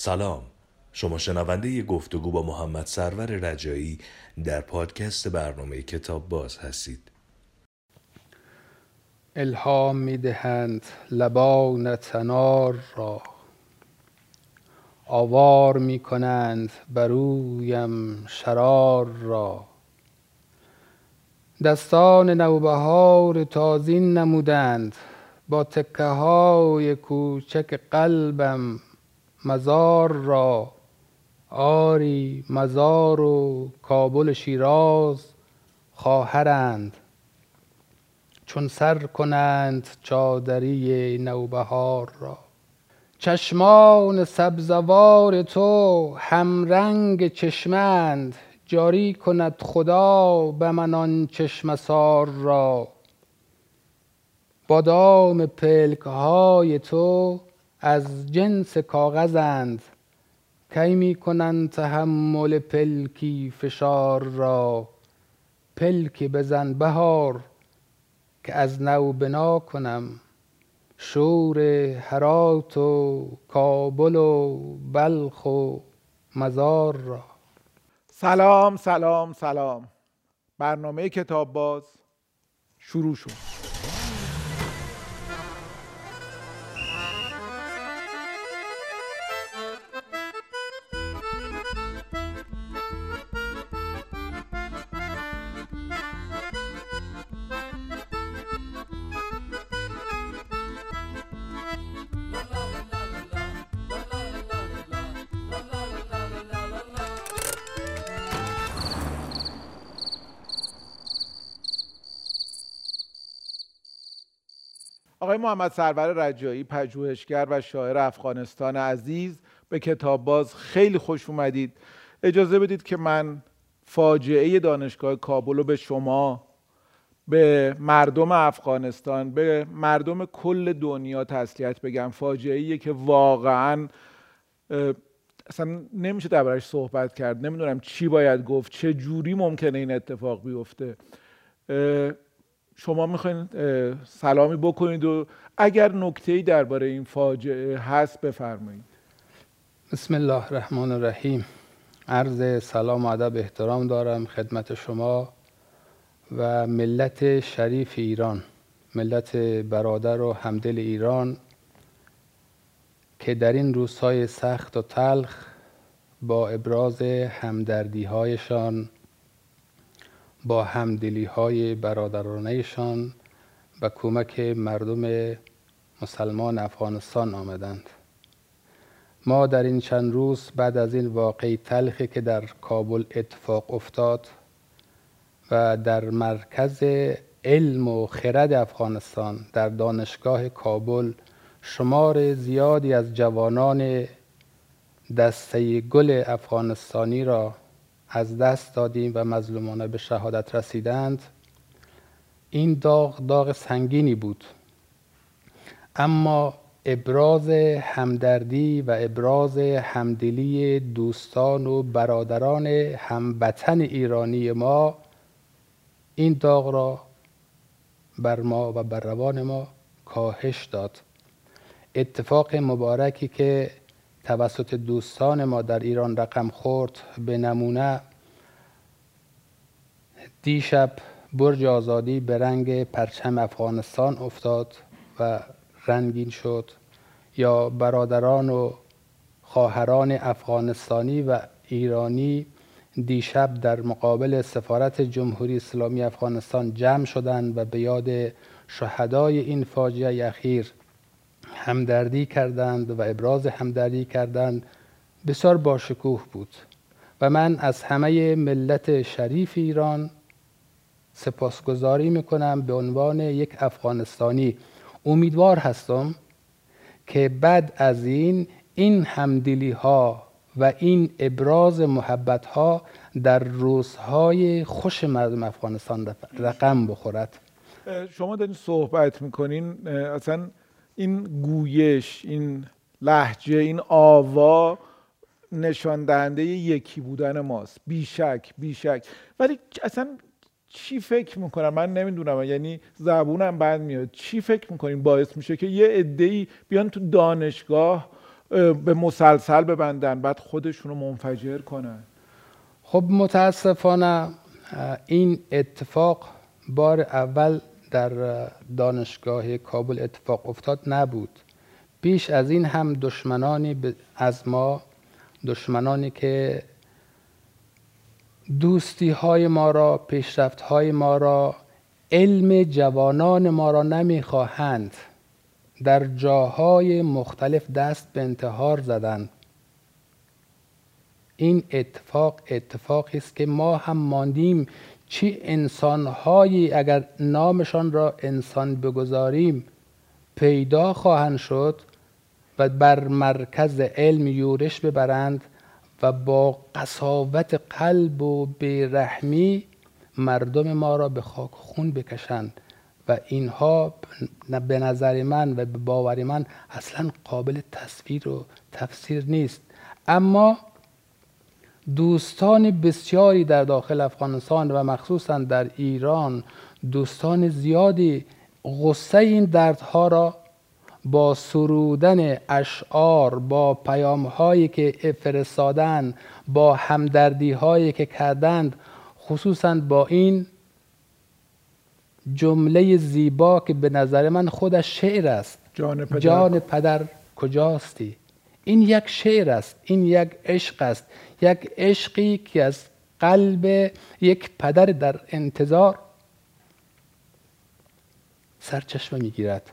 سلام. شما شنونده گفتگو با محمد سرور رجایی در پادکست برنامه کتاب باز هستید. الهام می دهند لبان تنار را. آوار می کنند برویم شرار را. دستان نوبهار تازین نمودند. با تکه های کوچک قلبم مزار را. آری مزار و کابل شیراز خواهرند. چون سر کنند چادری نوبهار را. چشمان سبزوار تو همرنگ چشمند. جاری کند خدا به من آن چشمه سار را. بادام پلک های تو از جنس کاغذند. کی می کنند تحمل پلکی فشار را؟ پلکی بزن بهار که از نو بنا کنم. شور هرات و کابل و بلخ و مزار را. سلام سلام سلام. برنامه کتاب باز شروع شد. محمد سرور رجایی پژوهشگر و شاعر افغانستان عزیز به کتاب باز خیلی خوش اومدید. اجازه بدید که من فاجعه دانشگاه کابل رو به شما به مردم افغانستان به مردم کل دنیا تسلیت بگم. فاجعه که واقعا اصلا نمیشه دربارش صحبت کرد. نمی‌دونم چی باید گفت. چه جوری ممکنه این اتفاق بیفته؟ شما می‌خواین سلامی بکنید و اگر نکته ای درباره این فاجعه هست بفرمایید. بسم الله الرحمن الرحیم. عرض سلام و ادب احترام دارم خدمت شما و ملت شریف ایران ملت برادر و همدل ایران که در این روزهای سخت و تلخ با ابراز همدردی هایشان با همدلی های برادرانهشان و کمک مردم مسلمان افغانستان آمدند. ما در این چند روز بعد از این واقعی تلخی که در کابل اتفاق افتاد و در مرکز علم و خرد افغانستان در دانشگاه کابل شمار زیادی از جوانان دسته گل افغانستانی را از دست دادیم و مظلومانه به شهادت رسیدند. این داغ داغ سنگینی بود. اما ابراز همدردی و ابراز همدلی دوستان و برادران هموطن ایرانی ما این داغ را بر ما و بر روان ما کاهش داد. اتفاق مبارکی که توسط دوستان ما در ایران رقم خورد به نمونه دیشب برج آزادی به رنگ پرچم افغانستان افتاد و رنگین شد. یا برادران و خواهران افغانستانی و ایرانی دیشب در مقابل سفارت جمهوری اسلامی افغانستان جمع شدند و به یاد شهدای این فاجعه اخیر همدردی کردند و ابراز همدردی کردند. بسیار باشکوه بود. و من از همه ملت شریف ایران سپاسگزاری می‌کنم به عنوان یک افغانستانی. امیدوار هستم که بعد از این این همدلی ها و این ابراز محبت ها در روزهای خوش مردم افغانستان رقم بخورد. شما دارین صحبت می‌کنین اصلا این گویش این لحجه این آوا نشان دهنده یکی بودن ماست. بیشک بیشک. ولی اصلا چی فکر می‌کنم؟ من نمی‌دونم. یعنی زبونم بند میاد. چی فکر می‌کنیم؟ باعث میشه که یه ای بیان تو دانشگاه به مسلسل ببندن بعد خودشون رو منفجر کنن. خب متاسفانه این اتفاق بار اول در دانشگاه کابل اتفاق افتاد نبود. پیش از این هم دشمنانی از ما دشمنانی که دوستی های ما را پیشرفت های ما را علم جوانان ما را نمی‌خواهند در جاهای مختلف دست به انتحار زدند. این اتفاق اتفاقی است که ما هم ماندیم چی انسانهایی اگر نامشان را انسان بگذاریم پیدا خواهند شد و بر مرکز علم یورش ببرند و با قصاوت قلب و بیرحمی مردم ما را به خاک خون بکشند و اینها به نظر من و به باور من اصلا قابل تصویر و تفسیر نیست. اما دوستان بسیاری در داخل افغانستان و مخصوصا در ایران دوستان زیادی غصه این دردها را با سرودن اشعار با پیام هایی که فرستادن با همدردی هایی که کردند خصوصا با این جمله زیبا که به نظر من خودش شعر است. جان پدر, جان پدر کجاستی؟ این یک شعر است این یک عشق است یک عشقی که از قلب یک پدر در انتظار سرچشمه می‌گیرد.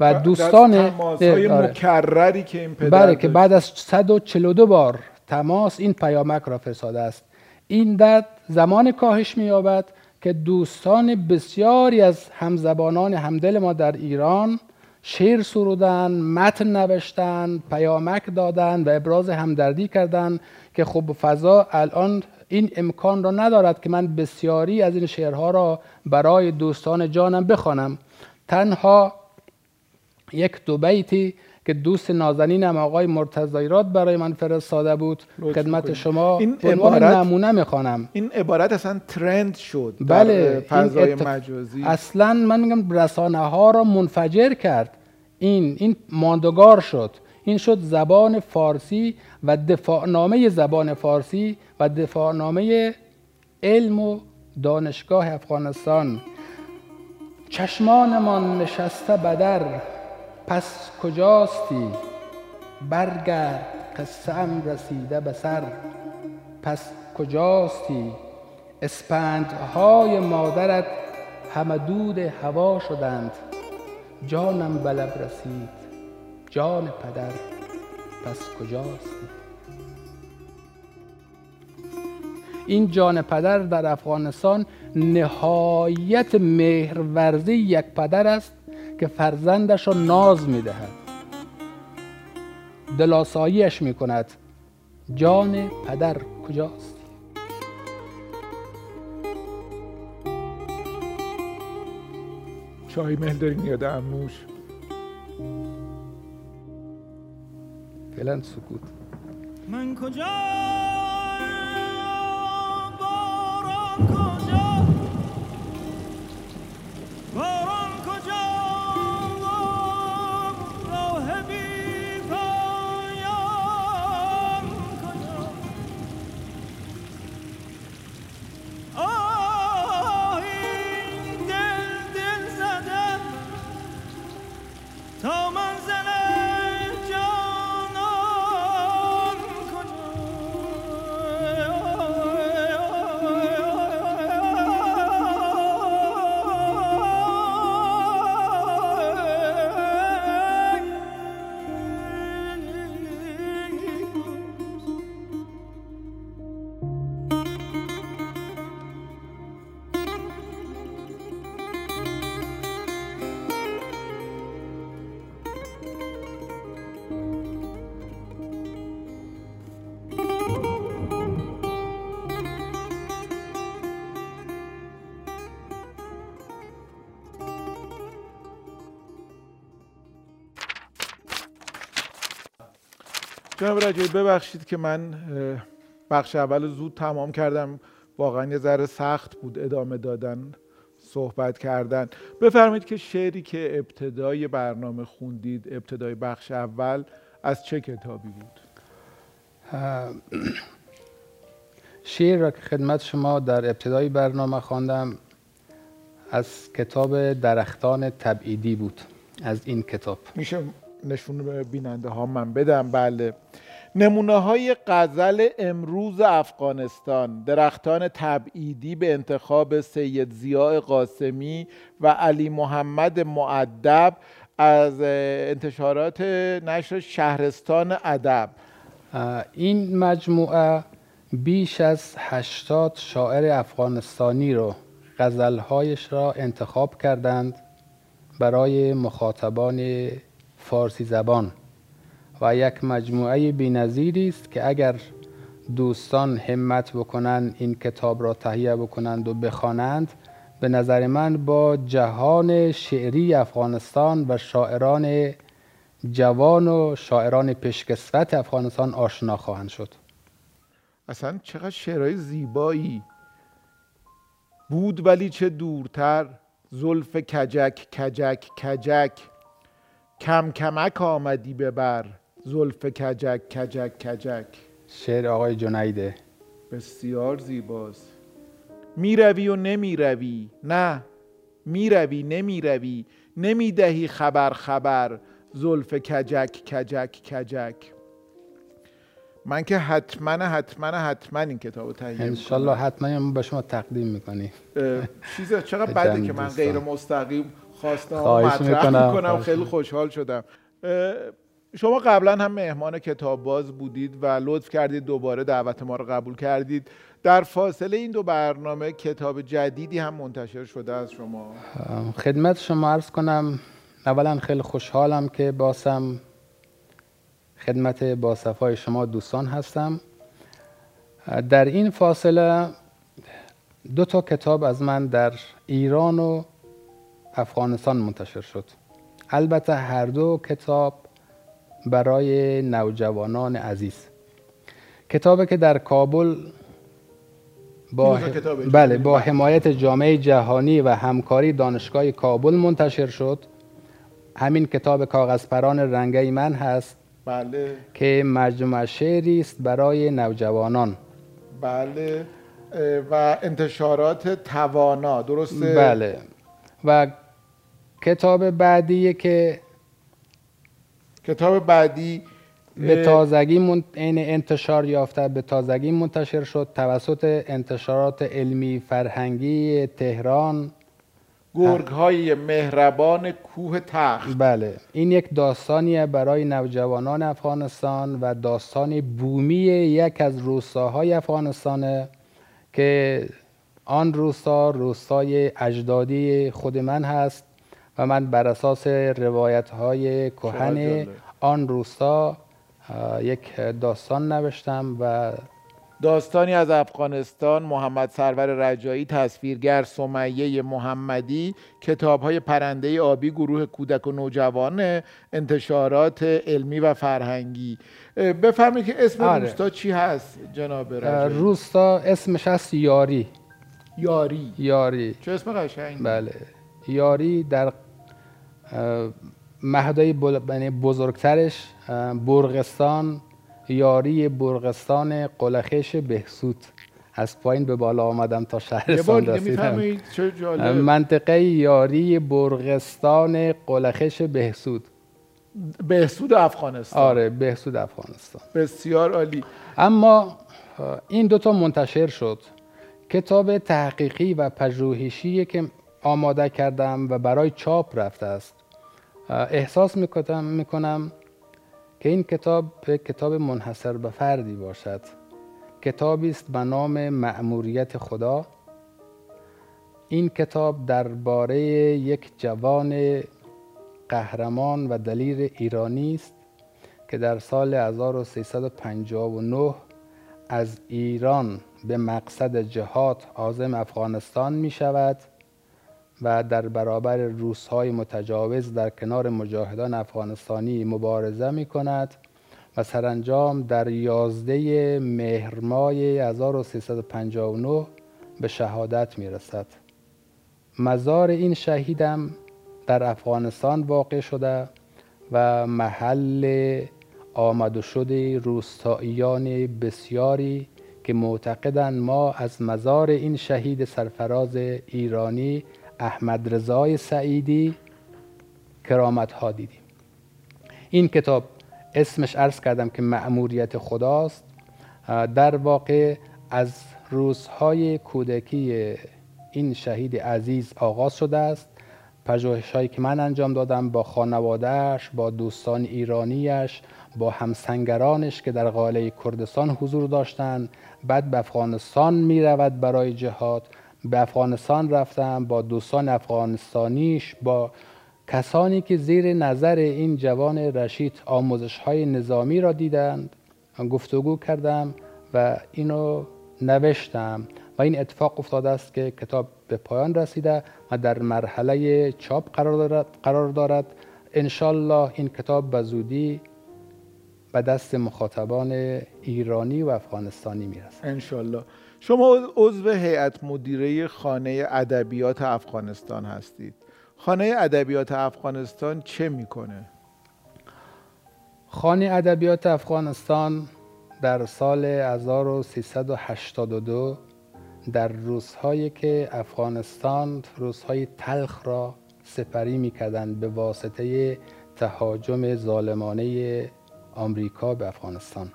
و دوستان آره. مکرری که این پدر بله که بعد از 142 بار تماس این پیامک را فرستاده است. این درد زمان کاهش مییابد که دوستان بسیاری از همزبانان همدل ما در ایران شعر سرودن متن نوشتن پیامک دادن و ابراز همدردی کردند که خب فضا الان این امکان را ندارد که من بسیاری از این شعرها را برای دوستان جانم بخوانم. تنها یک دو بیتی که دوست نازنینم آقای مرتضیراد برای من فرستاده بود. خدمت شما این عبارت نمونه می‌خوانم. این عبارت اصلا ترند شد بله فضای مجازی. اصلا من میگم رسانه ها را منفجر کرد. این این ماندگار شد. این شد زبان فارسی و دفاعنامه زبان فارسی و دفاعنامه علم و دانشگاه افغانستان. چشمانمان نشسته بدر. پس کجاستی؟ برگرد قصه رسیده به سر. پس کجاستی؟ اسپندهای مادرت همه دود هوا شدند. جانم بلب رسید جان پدر. پس کجاستی؟ این جان پدر در افغانستان نهایت مهرورزی یک پدر است. که فرزندش را ناز می‌دهد. دلاساییش می‌کند جان پدر کجاست؟ چای مهل داریم یاد اموش فعلا سکوت. من کجا؟ جناب رجایی ببخشید که من بخش اول زود تمام کردم. واقعا یه ذره سخت بود ادامه دادن صحبت کردن. بفرمایید که شعری که ابتدای برنامه خوندید ابتدای بخش اول از چه کتابی بود؟ شعر را که خدمت شما در ابتدای برنامه خواندم از کتاب درختان تبعیدی بود از این کتاب. میشه نشون بیننده ها من بدم. بله. نمونه های غزل امروز افغانستان. درختان تبعیدی به انتخاب سید زیاء قاسمی و علی محمد معدب از انتشارات نشر شهرستان ادب. این مجموعه بیش از 80 شاعر افغانستانی رو غزلهایش را انتخاب کردند برای مخاطبان فارسی زبان و یک مجموعه بی‌نظیری است که اگر دوستان همت بکنند این کتاب را تهیه بکنند و بخوانند به نظر من با جهان شعری افغانستان و شاعران جوان و شاعران پیشکسوت افغانستان آشنا خواهند شد. اصلا چقدر شعرهای زیبایی. بود ولی چه دورتر. زلف کجک کجک کجک. کم کمک آمدی ببر زلف کجک کجک کجک. شعر آقای جنیده. بسیار زیباست. می‌روی و نمی‌روی. نه می‌روی نمی‌روی. نمی‌دهی خبر خبر. زلف کجک کجک کجک. من که حتما حتما حتما این کتاب رو تهیه انشالله. حتما ما به شما تقدیم می‌کنیم اه، چیز چقدر بده که من. غیر مستقیم خواستم خواهش مطرح می‌کنم. خیلی. خوشحال شدم شما قبلا هم مهمان کتاب باز بودید و لطف کردید دوباره دعوت ما رو قبول کردید در فاصله این دو برنامه کتاب جدیدی هم منتشر شده از شما خدمت شما عرض کنم اولا خیلی خوشحالم که باسم خدمت با صفای شما دوستان هستم در این فاصله دو تا کتاب از من در ایران و افغانستان منتشر شد. البته هر دو کتاب برای نوجوانان عزیز. کتابی که در کابل با بله. با حمایت جامعه جهانی و همکاری دانشگاه کابل منتشر شد. همین کتاب کاغذپران رنگی من هست. بله. که مجموعه شعری است برای نوجوانان. بله. و انتشارات توانا درسته؟ بله. و کتاب بعدی که کتاب بعدی به تازگی من... عین انتشار یافته به تازگی منتشر شد توسط انتشارات علمی فرهنگی تهران. گرگ های مهربان کوه تخت. بله. این یک داستانی برای نوجوانان افغانستان و داستان بومی یک از روستاهای افغانستانه که آن روستا روستای اجدادی خود من هست. و من بر اساس روایت های کهن. آن روستا یک داستان نوشتم و داستانی از افغانستان محمد سرور رجایی تصویرگر سمیه محمدی کتاب های پرنده آبی گروه کودک و نوجوان انتشارات علمی و فرهنگی. بفرمایید که اسم آره. روستا چی هست جناب رجایی؟ روستا اسمش هست یاری. یاری. یاری. چه اسم قشنگی. بله. یاری در مهدای یعنی بزرگترش برغستان یاری برغستان قلخش بهسود. از پایین به بالا آمدم تا شهرستان رسیدم. منطقه یاری برغستان قلخش بهسود. بهسود افغانستان. آره بهسود افغانستان. بسیار عالی. اما این دوتا منتشر شد. کتاب تحقیقی و پژوهشی که آماده کردم و برای چاپ رفته است. احساس می‌کنم می‌کنم که این کتاب کتاب منحصر به فردی باشد. کتابی است به نام مأموریت خدا. این کتاب درباره یک جوان قهرمان و دلیر ایرانی است که در سال 1359 از ایران به مقصد جهاد عازم افغانستان می شود و در برابر روسهای متجاوز در کنار مجاهدان افغانستانی مبارزه می کند و سرانجام در 11 مهر ماه 1359 به شهادت می رسد. مزار این شهیدم در افغانستان واقع شده و محل آمد و شد روستاییان بسیاری که معتقدند ما از مزار این شهید سرفراز ایرانی احمد رضای سعیدی کرامت ها دیدیم. این کتاب اسمش عرض کردم که مأموریت خداست. در واقع از روزهای کودکی این شهید عزیز آغاز شده است. پژوهش هایی که من انجام دادم با خانوادهش با دوستان ایرانیش با همسنگرانش که در قاله کردستان حضور داشتند بعد به افغانستان می رود برای جهاد. به افغانستان رفتم با دوستان افغانستانیش با کسانی که زیر نظر این جوان رشید آموزش های نظامی را دیدند گفتگو کردم و اینو نوشتم و این اتفاق افتاده است که کتاب به پایان رسیده و در مرحله چاپ قرار دارد, قرار دارد. انشالله این کتاب به زودی به دست مخاطبان ایرانی و افغانستانی می‌رسد انشالله شما عضو هیئت مدیره خانه ادبیات افغانستان هستید. خانه ادبیات افغانستان چه می‌کنه؟ خانه ادبیات افغانستان در سال 1382 در روزهایی که افغانستان روزهای تلخ را سپری می‌کردند به واسطه تهاجم ظالمانه آمریکا به افغانستان.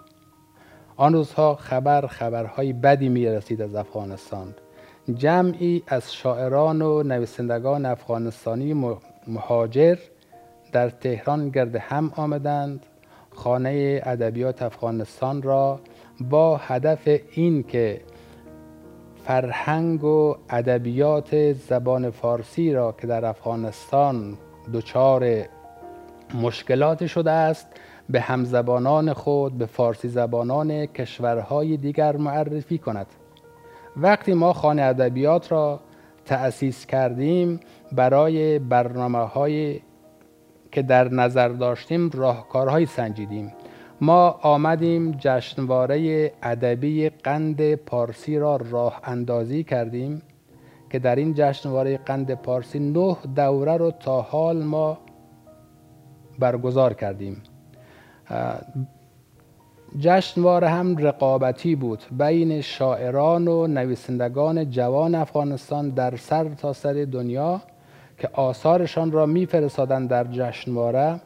آن روزها خبر خبرهای بدی می رسید از افغانستان. جمعی از شاعران و نویسندگان افغانستانی مهاجر در تهران گرد هم آمدند. خانه ادبیات افغانستان را با هدف این که فرهنگ و ادبیات زبان فارسی را که در افغانستان دچار مشکلات شده است به همزبانان خود به فارسی زبانان کشورهای دیگر معرفی کند. وقتی ما خانه ادبیات را تأسیس کردیم برای برنامه های که در نظر داشتیم راهکارهایی سنجیدیم. ما آمدیم جشنواره ادبی قند پارسی را راه اندازی کردیم که در این جشنواره قند پارسی نه دوره رو تا حال ما برگزار کردیم. جشنواره هم رقابتی بود بین شاعران و نویسندگان جوان افغانستان در سر تا سر دنیا که آثارشان را میفرستادند در جشنواره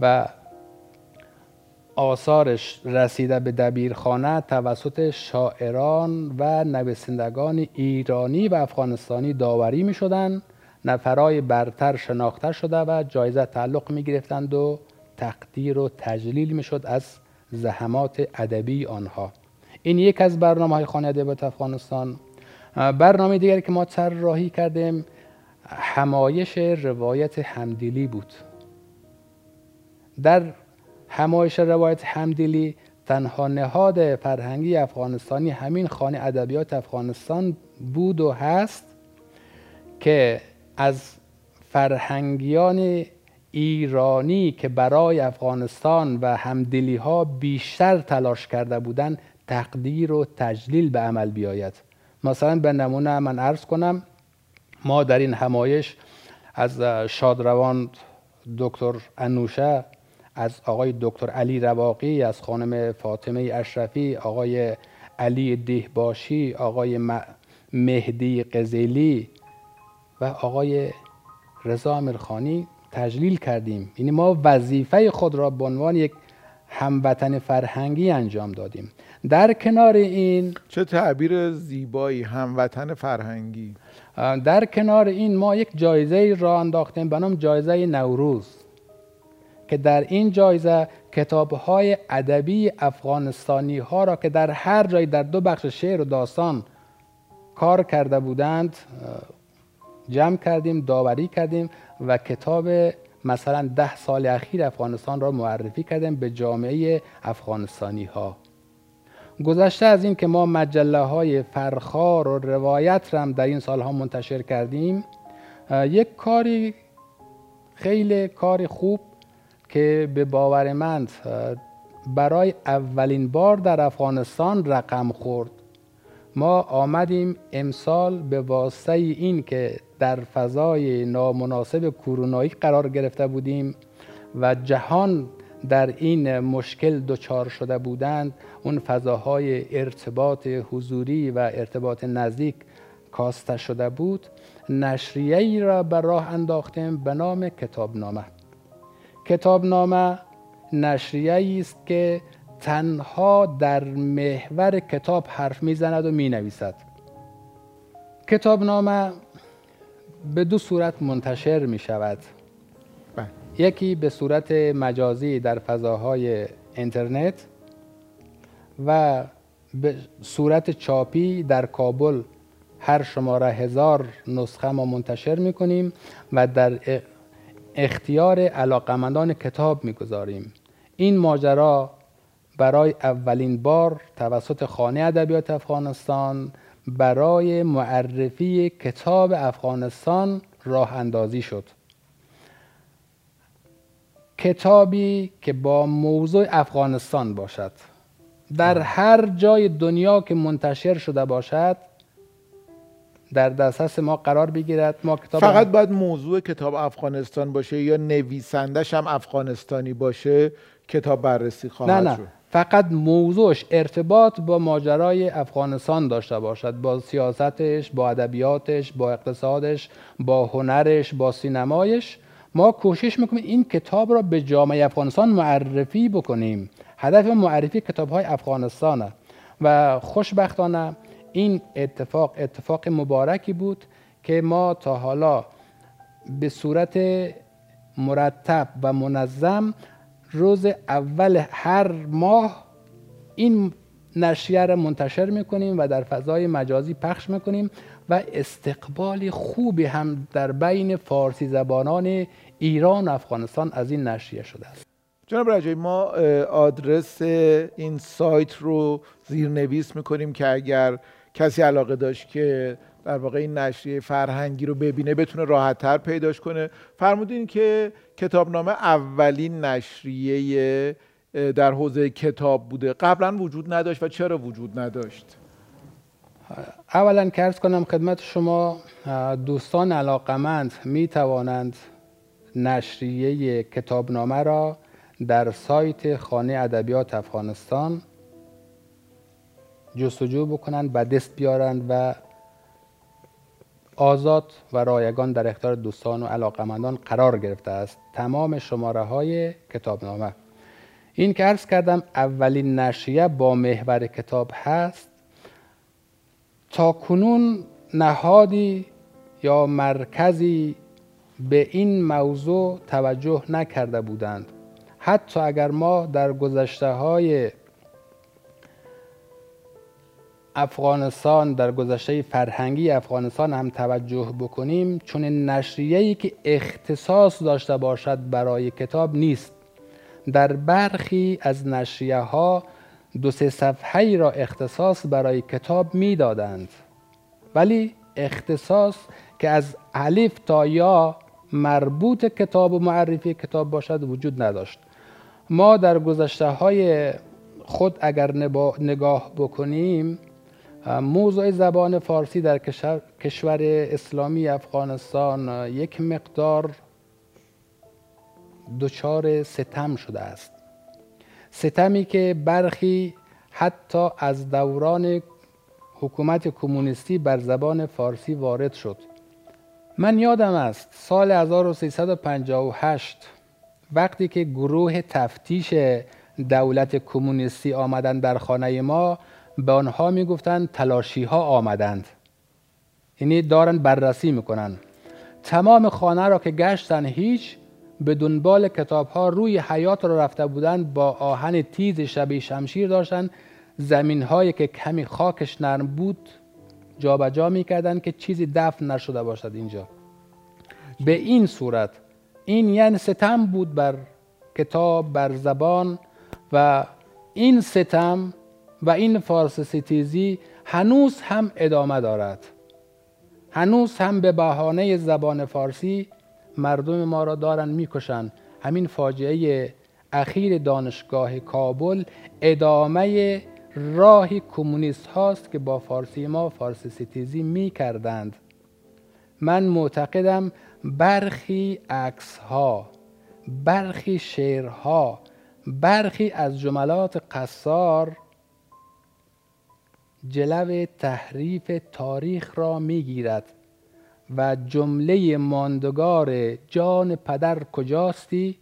و آثارش رسیده به دبیرخانه توسط شاعران و نویسندگان ایرانی و افغانستانی داوری می شدن نفرای برتر شناخته شده و جایزه تعلق می گرفتند و تقدیر و تجلیل می شد از زحمات ادبی آنها. این یک از برنامه های خانه ادبیات افغانستان. برنامه دیگری که ما طراحی کردیم همایش روایت همدلی بود. در همایش روایت همدلی تنها نهاد فرهنگی افغانستانی همین خانه ادبیات افغانستان بود و هست که از فرهنگیان ایرانی که برای افغانستان و همدلی ها بیشتر تلاش کرده بودند تقدیر و تجلیل به عمل بیاید. مثلا به نمونه من عرض کنم ما در این همایش از شادروان دکتر انوشه از آقای دکتر علی رواقی از خانم فاطمه اشرفی آقای علی دهباشی آقای مهدی قزیلی و آقای رضا امیرخانی تجلیل کردیم. یعنی ما وظیفه خود را به عنوان یک هموطن فرهنگی انجام دادیم. در کنار این چه تعبیر زیبایی هموطن فرهنگی. در کنار این ما یک جایزه را انداختیم به نام جایزه نوروز که در این جایزه کتاب های ادبی افغانستانی ها را که در هر جای در دو بخش شعر و داستان کار کرده بودند جمع کردیم داوری کردیم. و کتاب مثلا ده سال اخیر افغانستان را معرفی کردیم به جامعه افغانستانی ها گذشته از این که ما مجله های فرخار و روایت را در این سالها منتشر کردیم یک کاری خیلی کار خوب که به باور من برای اولین بار در افغانستان رقم خورد. ما آمدیم امسال به واسطه این که در فضای نامناسب کرونایی قرار گرفته بودیم و جهان در این مشکل دچار شده بودند اون فضاهای ارتباط حضوری و ارتباط نزدیک کاسته شده بود. نشریه ای را به راه انداختیم به نام کتابنامه. کتابنامه نشریه است که تنها در محور کتاب حرف می‌زند و می نویسد کتابنامه به دو صورت منتشر می شود بله. یکی به صورت مجازی در فضاهای اینترنت و به صورت چاپی در کابل هر شماره هزار نسخه ما منتشر می کنیم و در اختیار علاقمندان کتاب می گذاریم این ماجرا برای اولین بار توسط خانه ادبیات افغانستان برای معرفی کتاب افغانستان راه اندازی شد. کتابی که با موضوع افغانستان باشد. در هر جای دنیا که منتشر شده باشد در دسترس ما قرار بگیرد ما کتاب فقط باید موضوع کتاب افغانستان باشه یا نویسندش هم افغانستانی باشه کتاب بررسی نه خواهد نه. شد. فقط موضوعش ارتباط با ماجرای افغانستان داشته باشد. با سیاستش با ادبیاتش با اقتصادش با هنرش با سینمایش. ما کوشش می‌کنیم این کتاب را به جامعه افغانستان معرفی بکنیم. هدف معرفی کتاب های افغانستانه. و خوشبختانه این اتفاق اتفاق مبارکی بود که ما تا حالا به صورت مرتب و منظم روز اول هر ماه این نشریه را منتشر می‌کنیم و در فضای مجازی پخش می‌کنیم و استقبال خوبی هم در بین فارسی زبانان ایران و افغانستان از این نشریه شده است. جناب رجایی ما آدرس این سایت رو زیرنویس می‌کنیم که اگر کسی علاقه داشت که در واقع این نشریه فرهنگی رو ببینه بتونه راحتتر پیداش کنه. فرمودین که کتابنامه اولین نشریه در حوزه کتاب بوده. قبلا وجود نداشت و چرا وجود نداشت؟ اولا ارز کنم خدمت شما دوستان علاقمند می توانند نشریه کتابنامه را در سایت خانه ادبیات افغانستان جستجو بکنند به دست بیارند و آزاد و رایگان در اختیار دوستان و علاقمندان قرار گرفته است. تمام شماره های کتابنامه. این که عرض کردم اولین نشریه با محور کتاب هست تا کنون نهادی یا مرکزی به این موضوع توجه نکرده بودند. حتی اگر ما در گذشته های افغانستان در گذشته فرهنگی افغانستان هم توجه بکنیم چون نشریه‌ای که اختصاص داشته باشد برای کتاب نیست. در برخی از نشریه ها دو سه صفحه را اختصاص برای کتاب می‌دادند. ولی اختصاص که از الف تا یا مربوط کتاب و معرفی کتاب باشد وجود نداشت. ما در گذشته های خود اگر نگاه بکنیم موضوع زبان فارسی در کشور, اسلامی افغانستان یک مقدار دچار ستم شده است. ستمی که برخی حتی از دوران حکومت کمونیستی بر زبان فارسی وارد شد. من یادم است سال 1358 وقتی که گروه تفتیش دولت کمونیستی آمدند در خانه ما به آنها می‌گفتند تلاشی ها آمدند. یعنی دارن بررسی می‌کنن. تمام خانه را که گشتن هیچ به دنبال کتاب ها روی حیات را رفته بودند با آهن تیز شبیه شمشیر داشتن زمین هایی که کمی خاکش نرم بود جابجا می‌کردند که چیزی دفن نشده باشد اینجا. به این صورت این یعنی ستم بود بر کتاب بر زبان و این ستم و این فارس ستیزی هنوز هم ادامه دارد. هنوز هم به بهانه زبان فارسی مردم ما را دارن می‌کشن همین فاجعه اخیر دانشگاه کابل ادامه راه کمونیست هاست که با فارسی ما فارسی ستیزی می کردند من معتقدم برخی عکس ها برخی شعرها برخی از جملات قصار جلو تحریف تاریخ را می‌گیرد و جمله ماندگار جان پدر کجاستی؟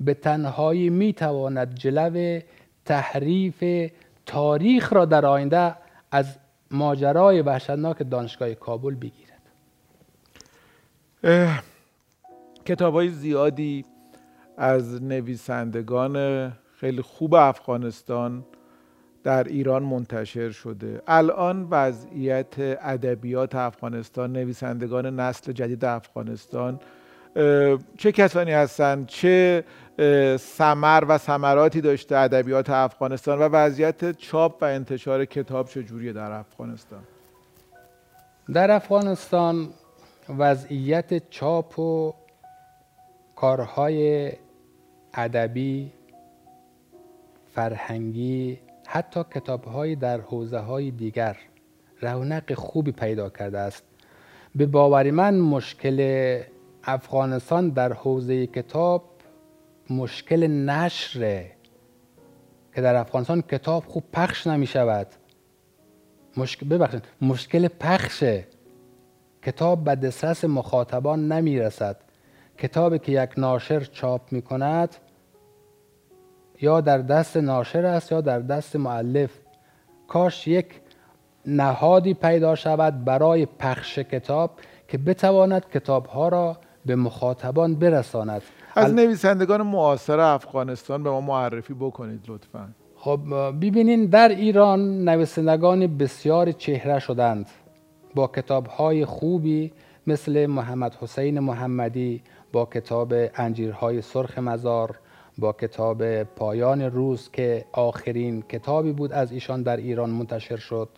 به تنهایی می‌تواند جلو تحریف تاریخ را در آینده از ماجرای وحشتناک دانشگاه کابل بگیرد. کتاب های زیادی از نویسندگان خیلی خوب افغانستان در ایران منتشر شده. الان وضعیت ادبیات افغانستان نویسندگان نسل جدید افغانستان چه کسانی هستند چه سمر و ثمراتی داشته ادبیات افغانستان و وضعیت چاپ و انتشار کتاب چجوریه در افغانستان؟ در افغانستان وضعیت چاپ و کارهای ادبی فرهنگی حتی کتابهایی در حوزه های دیگر رونق خوبی پیدا کرده است. به باور من مشکل افغانستان در حوزه کتاب مشکل نشره که در افغانستان کتاب خوب پخش نمی شود مشکل مشکل پخشه کتاب به دسترس مخاطبان نمی رسد کتابی که یک ناشر چاپ می کند یا در دست ناشر است یا در دست معلف کاش یک نهادی پیدا شود برای پخش کتاب که بتواند کتابها را به مخاطبان برساند. از ال- نویسندگان معاصر افغانستان به ما معرفی بکنید لطفا. خب ببینین در ایران نویسندگان بسیار چهره شدند. با کتاب های خوبی مثل محمد حسین محمدی با کتاب انجیرهای سرخ مزار با کتاب پایان روز که آخرین کتابی بود از ایشان در ایران منتشر شد.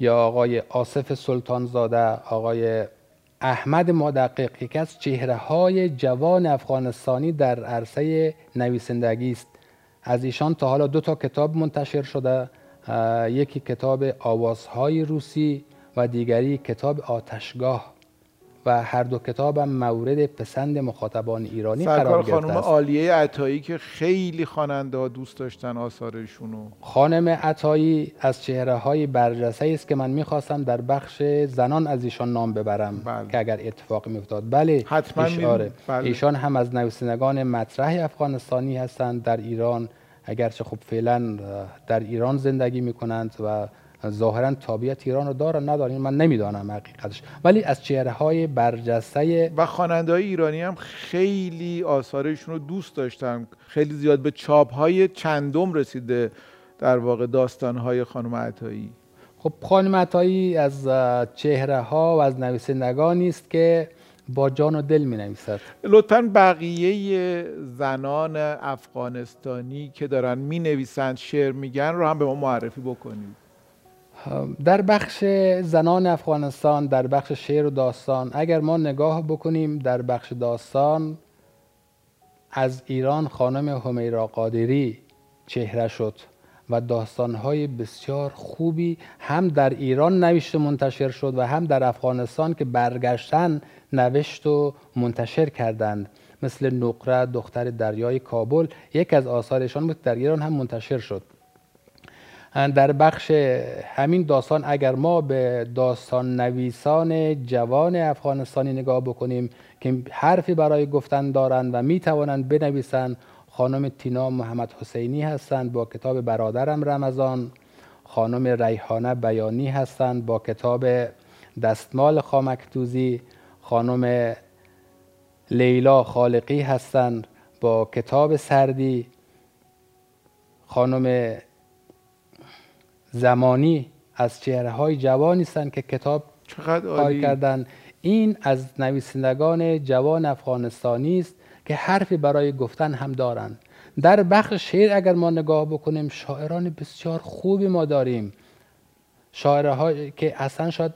یا آقای آصف سلطانزاده آقای احمد مدقق یکی از چهره های جوان افغانستانی در عرصه نویسندگی است. از ایشان تا حالا دو تا کتاب منتشر شده یکی کتاب آوازهای روسی و دیگری کتاب آتشگاه. و هر دو کتاب هم مورد پسند مخاطبان ایرانی قرار گرفته خانم عالیه عطایی که خیلی خواننده ها دوست داشتن آثارشونو خانم عطایی از چهره های برجسته است که من می‌خواستم در بخش زنان از ایشان نام ببرم بله. که اگر اتفاقی میافتاد بله حتما. بله. ایشان هم از نویسندگان مطرح افغانستانی هستند در ایران اگرچه خب فعلا در ایران زندگی می‌کنند و ظاهرا تابعیت ایران رو دارن ندارن. من نمی‌دانم حقیقتش. ولی از چهره های برجسته و خواننده های ایرانی هم خیلی آثارشون رو دوست داشتن خیلی زیاد به چاپ های چندم رسیده در واقع داستان های خانم عطایی. خب خانم عطایی از چهره ها و از نویسندگانی است که با جان و دل می نویسد لطفا بقیه زنان افغانستانی که دارن می نویسند شعر میگن رو هم به ما معرفی بکنید. در بخش زنان افغانستان در بخش شعر و داستان اگر ما نگاه بکنیم در بخش داستان از ایران خانم همیرا قادری چهره شد و داستانهای بسیار خوبی هم در ایران نوشته منتشر شد و هم در افغانستان که برگشتن نوشت و منتشر کردند. مثل نقره دختر دریای کابل یک از آثارشان بود در ایران هم منتشر شد. در بخش همین داستان اگر ما به داستان نویسان جوان افغانستانی نگاه بکنیم که حرفی برای گفتن دارند و می توانند بنویسند خانم تینا محمد حسینی هستند با کتاب برادرم رمضان. خانم ریحانه بیانی هستند با کتاب دستمال خامکتوزی. خانم لیلا خالقی هستند با کتاب سردی. خانم زمانی از چهره های جوانی هستند که کتاب چقدر کار کردن. این از نویسندگان جوان افغانستانی است که حرفی برای گفتن هم دارند. در بخش شعر اگر ما نگاه بکنیم شاعران بسیار خوبی ما داریم. شاعرهایی که اصلا شاید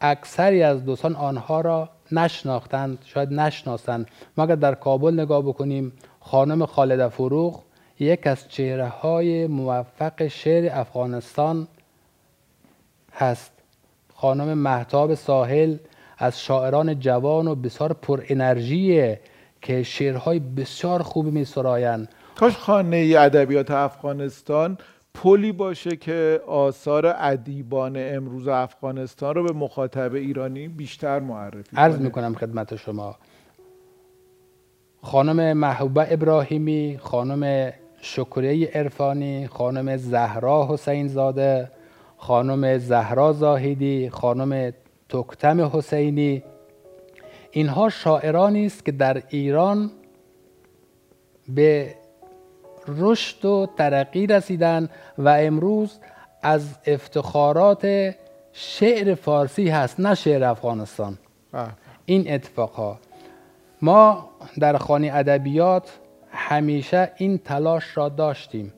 اکثری از دوستان آنها را نشناختند شاید نشناسند. ما اگر در کابل نگاه بکنیم خانم خالده فروغ یک از چهره های موفق شعر افغانستان هست. خانم محتاب ساحل از شاعران جوان و بسیار پر انرژیه که شعرهای بسیار خوبی می سرایند کاش خانه ادبیات افغانستان پلی باشه که آثار ادیبان امروز افغانستان رو به مخاطب ایرانی بیشتر معرفی عرض کنه. می‌کنم خدمت شما. خانم محبوبه ابراهیمی خانم شکریه عرفانی خانم زهرا حسین زاده خانم زهرا زاهدی خانم تکتم حسینی. اینها شاعرانی است که در ایران به رشد و ترقی رسیدن و امروز از افتخارات شعر فارسی هست نه شعر افغانستان. بله. این اتفاقها. ما در خانه ادبیات همیشه این تلاش را داشتیم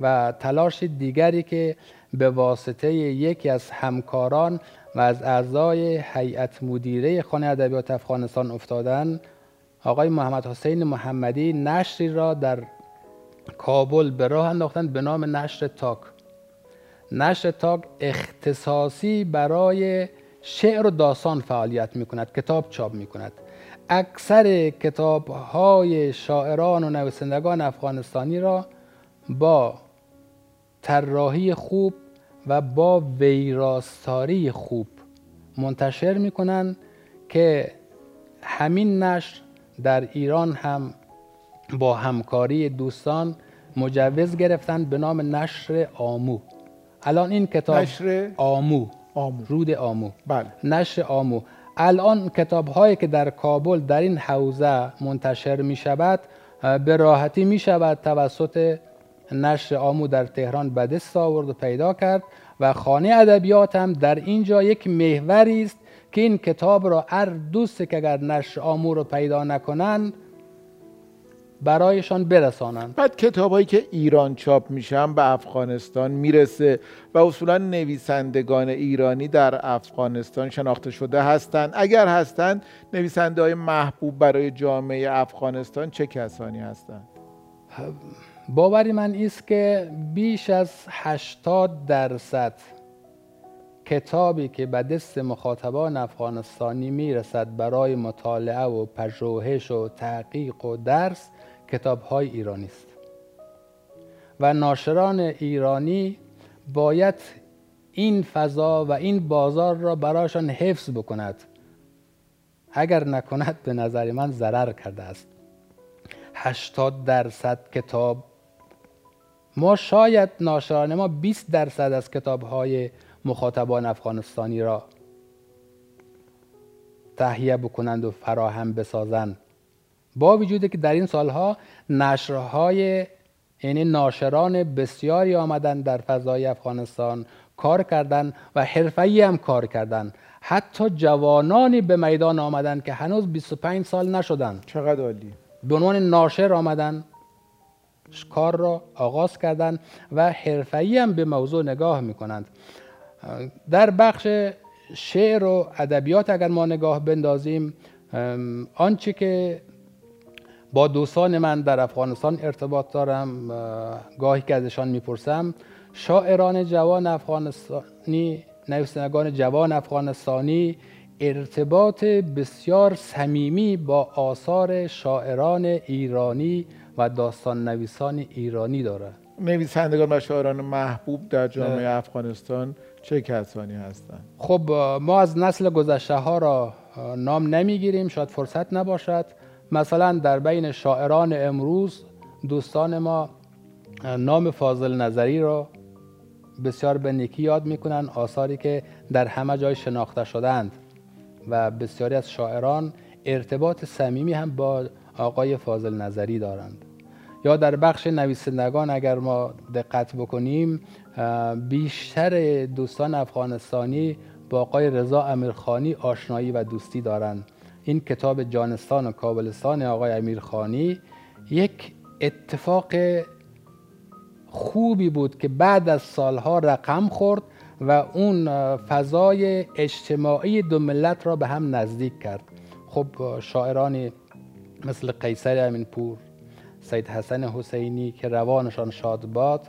و تلاش دیگری که به واسطه یکی از همکاران و از اعضای هیئت مدیره خانه ادبیات افغانستان افتادن آقای محمد حسین محمدی نشری را در کابل به راه انداختن به نام نشر تاک. نشر تاک اختصاصی برای شعر و داستان فعالیت می کند کتاب چاپ می کند اکثر کتاب های شاعران و نویسندگان افغانستانی را با طراحی خوب و با ویراستاری خوب منتشر می کنند که همین نشر در ایران هم با همکاری دوستان مجوز گرفتن به نام نشر آمو. الان این کتاب نشر آمو. آمو. رود آمو. بله. نشر آمو. الان کتاب هایی که در کابل در این حوزه منتشر می شود به راحتی می شود توسط نشر آمو در تهران به دست آورد و پیدا کرد و خانه ادبیات هم در اینجا یک محوری است که این کتاب را هر دوستی که اگر نشر آمو رو پیدا نکنند برایشان برسانند. بعد کتاب هایی که ایران چاپ میشن به افغانستان می‌رسه و اصولا نویسندگان ایرانی در افغانستان شناخته شده هستند. اگر هستند نویسنده های محبوب برای جامعه افغانستان چه کسانی هستند؟ باوری من است که بیش از 80 درصد کتابی که به دست مخاطبان افغانستانی می‌رسد برای مطالعه و پژوهش و تحقیق و درس کتاب های ایرانی است. و ناشران ایرانی باید این فضا و این بازار را برایشان حفظ بکند. اگر نکند به نظر من ضرر کرده است. 80 درصد کتاب ما شاید ناشران ما 20 درصد از کتاب های مخاطبان افغانستانی را تهیه بکنند و فراهم بسازند. با وجودی که در این سالها نشرهای یعنی ناشران بسیاری آمدن در فضای افغانستان کار کردند و حرفه‌ای هم کار کردند حتی جوانانی به میدان آمدند که هنوز 25 سال نشدند چقدر عالی. به عنوان ناشر آمدن کار را آغاز کردند و حرفه‌ای هم به موضوع نگاه می‌کنند. در بخش شعر و ادبیات اگر ما نگاه بندازیم آنچه که با دوستان من در افغانستان ارتباط دارم اه، گاهی که ازشان می‌پرسم. شاعران جوان افغانستانی نویسندگان جوان افغانستانی ارتباط بسیار صمیمی با آثار شاعران ایرانی و داستان نویسان ایرانی دارد. نویسندگان و شاعران محبوب در جامعه افغانستان چه کسانی هستند؟ خب ما از نسل گذشته ها را نام نمی‌گیریم. شاید فرصت نباشد. مثلا در بین شاعران امروز دوستان ما نام فاضل نظری را بسیار به نیکی یاد می‌کنن آثاری که در همه جای شناخته شدند و بسیاری از شاعران ارتباط صمیمی هم با آقای فاضل نظری دارند. یا در بخش نویسندگان اگر ما دقت بکنیم بیشتر دوستان افغانستانی با آقای رضا امیرخانی آشنایی و دوستی دارند. این کتاب جانستان و کابلستان آقای امیرخانی یک اتفاق خوبی بود که بعد از سالها رقم خورد و اون فضای اجتماعی دو ملت را به هم نزدیک کرد. خب شاعرانی مثل قیصر امینپور سید حسن حسینی که روانشان شاد باد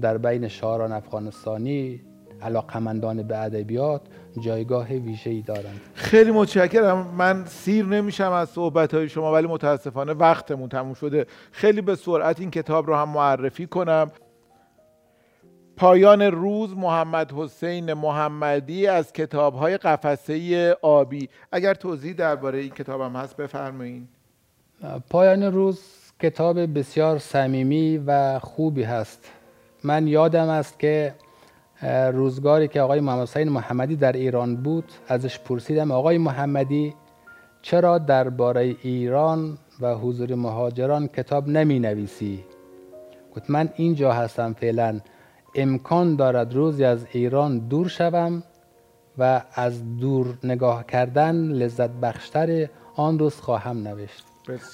در بین شاعران افغانستانی علاقمندان به ادبیات جایگاه ویژه‌ای دارند. خیلی متشکرم. من سیر نمیشم از صحبت های شما ولی متاسفانه وقتمون تموم شده. خیلی به سرعت این کتاب رو هم معرفی کنم. پایان روز محمد حسین محمدی از کتاب های قفسه آبی. اگر توضیح درباره این کتاب هم هست بفرمایید پایان روز کتاب بسیار صمیمی و خوبی هست. من یادم است که روزگاری که آقای محمد حسین محمدی در ایران بود ازش پرسیدم آقای محمدی چرا درباره ایران و حضور مهاجران کتاب نمی نویسی گفت من اینجا هستم فعلا امکان دارد روزی از ایران دور شوم و از دور نگاه کردن لذت بخشتر آن روز خواهم نوشت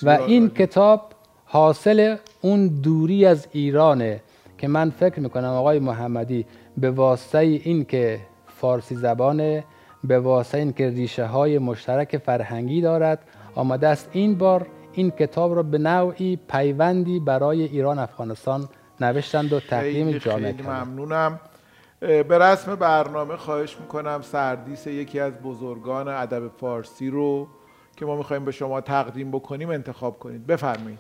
و این. کتاب حاصل اون دوری از ایرانه که من فکر می‌کنم آقای محمدی به واسطه این که فارسی زبانه به واسطه این که ریشه های مشترک فرهنگی دارد آمده است این بار این کتاب را به نوعی پیوندی برای ایران افغانستان نوشتند و تقدیم جامعه خیلی ممنونم. به رسم برنامه خواهش می‌کنم سردیس یکی از بزرگان ادب فارسی رو که ما می‌خوایم به شما تقدیم بکنیم انتخاب کنید. بفرمایید.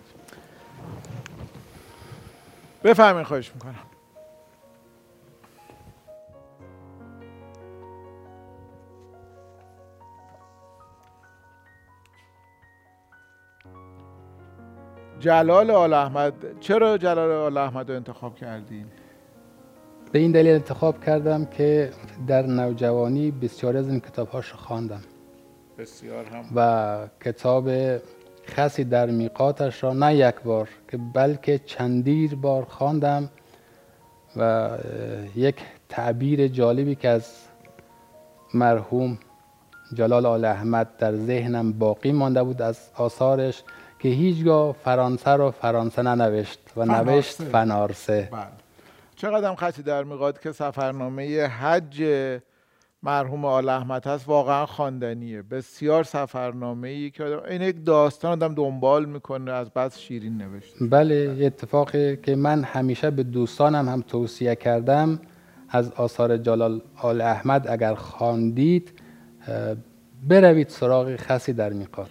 بفرمایید خواهش می‌کنم. جلال آل احمد چرا جلال آل احمد رو انتخاب کردین؟ به این دلیل انتخاب کردم که در نوجوانی بسیاری از این کتابهاش رو خواندم بسیار هم و کتاب خاصی در میقاتش را نه یک بار که بلکه چندیر بار خواندم و یک تعبیر جالبی که از مرحوم جلال آل احمد در ذهنم باقی مانده بود از آثارش که هیچگاه فرانسه رو فرانسه ننوشت و فنارسه. نوشت فنارسه. بله. چقدر هم خطی در میقات که سفرنامه حج مرحوم آل احمد هست واقعا خواندنیه. بسیار سفرنامه ای که آدم این یک داستان آدم دنبال می‌کنه از بس شیرین نوشته. بله یه اتفاقی که من همیشه به دوستانم هم توصیه کردم از آثار جلال آل احمد اگر خواندید بروید سراغ خاصی در میقات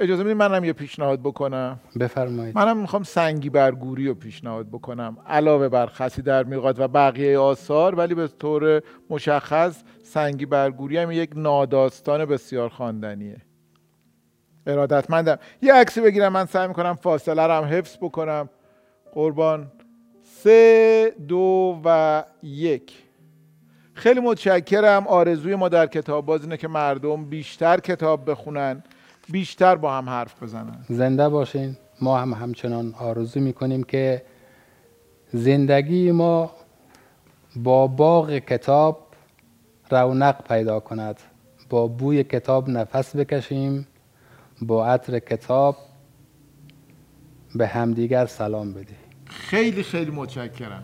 اجازه می‌دید منم یه پیشنهاد بکنم. بفرمایید. منم می‌خوام سنگی برگوری رو پیشنهاد بکنم. علاوه بر خسی در میقات و بقیه آثار ولی به طور مشخص سنگی برگوری هم یک ناداستان بسیار خواندنیه. ارادتمندم. یه عکسی بگیرم من سعی می‌کنم فاصله رو هم حفظ بکنم. قربان. سه دو و یک. خیلی متشکرم. آرزوی ما در کتاب باز اینه که مردم بیشتر کتاب بخونن. بیشتر با هم حرف بزنن. زنده باشین. ما هم همچنان آرزو می‌کنیم که زندگی ما با باغ کتاب رونق پیدا کند. با بوی کتاب نفس بکشیم. با عطر کتاب به همدیگر سلام بدهیم. خیلی خیلی متشکرم.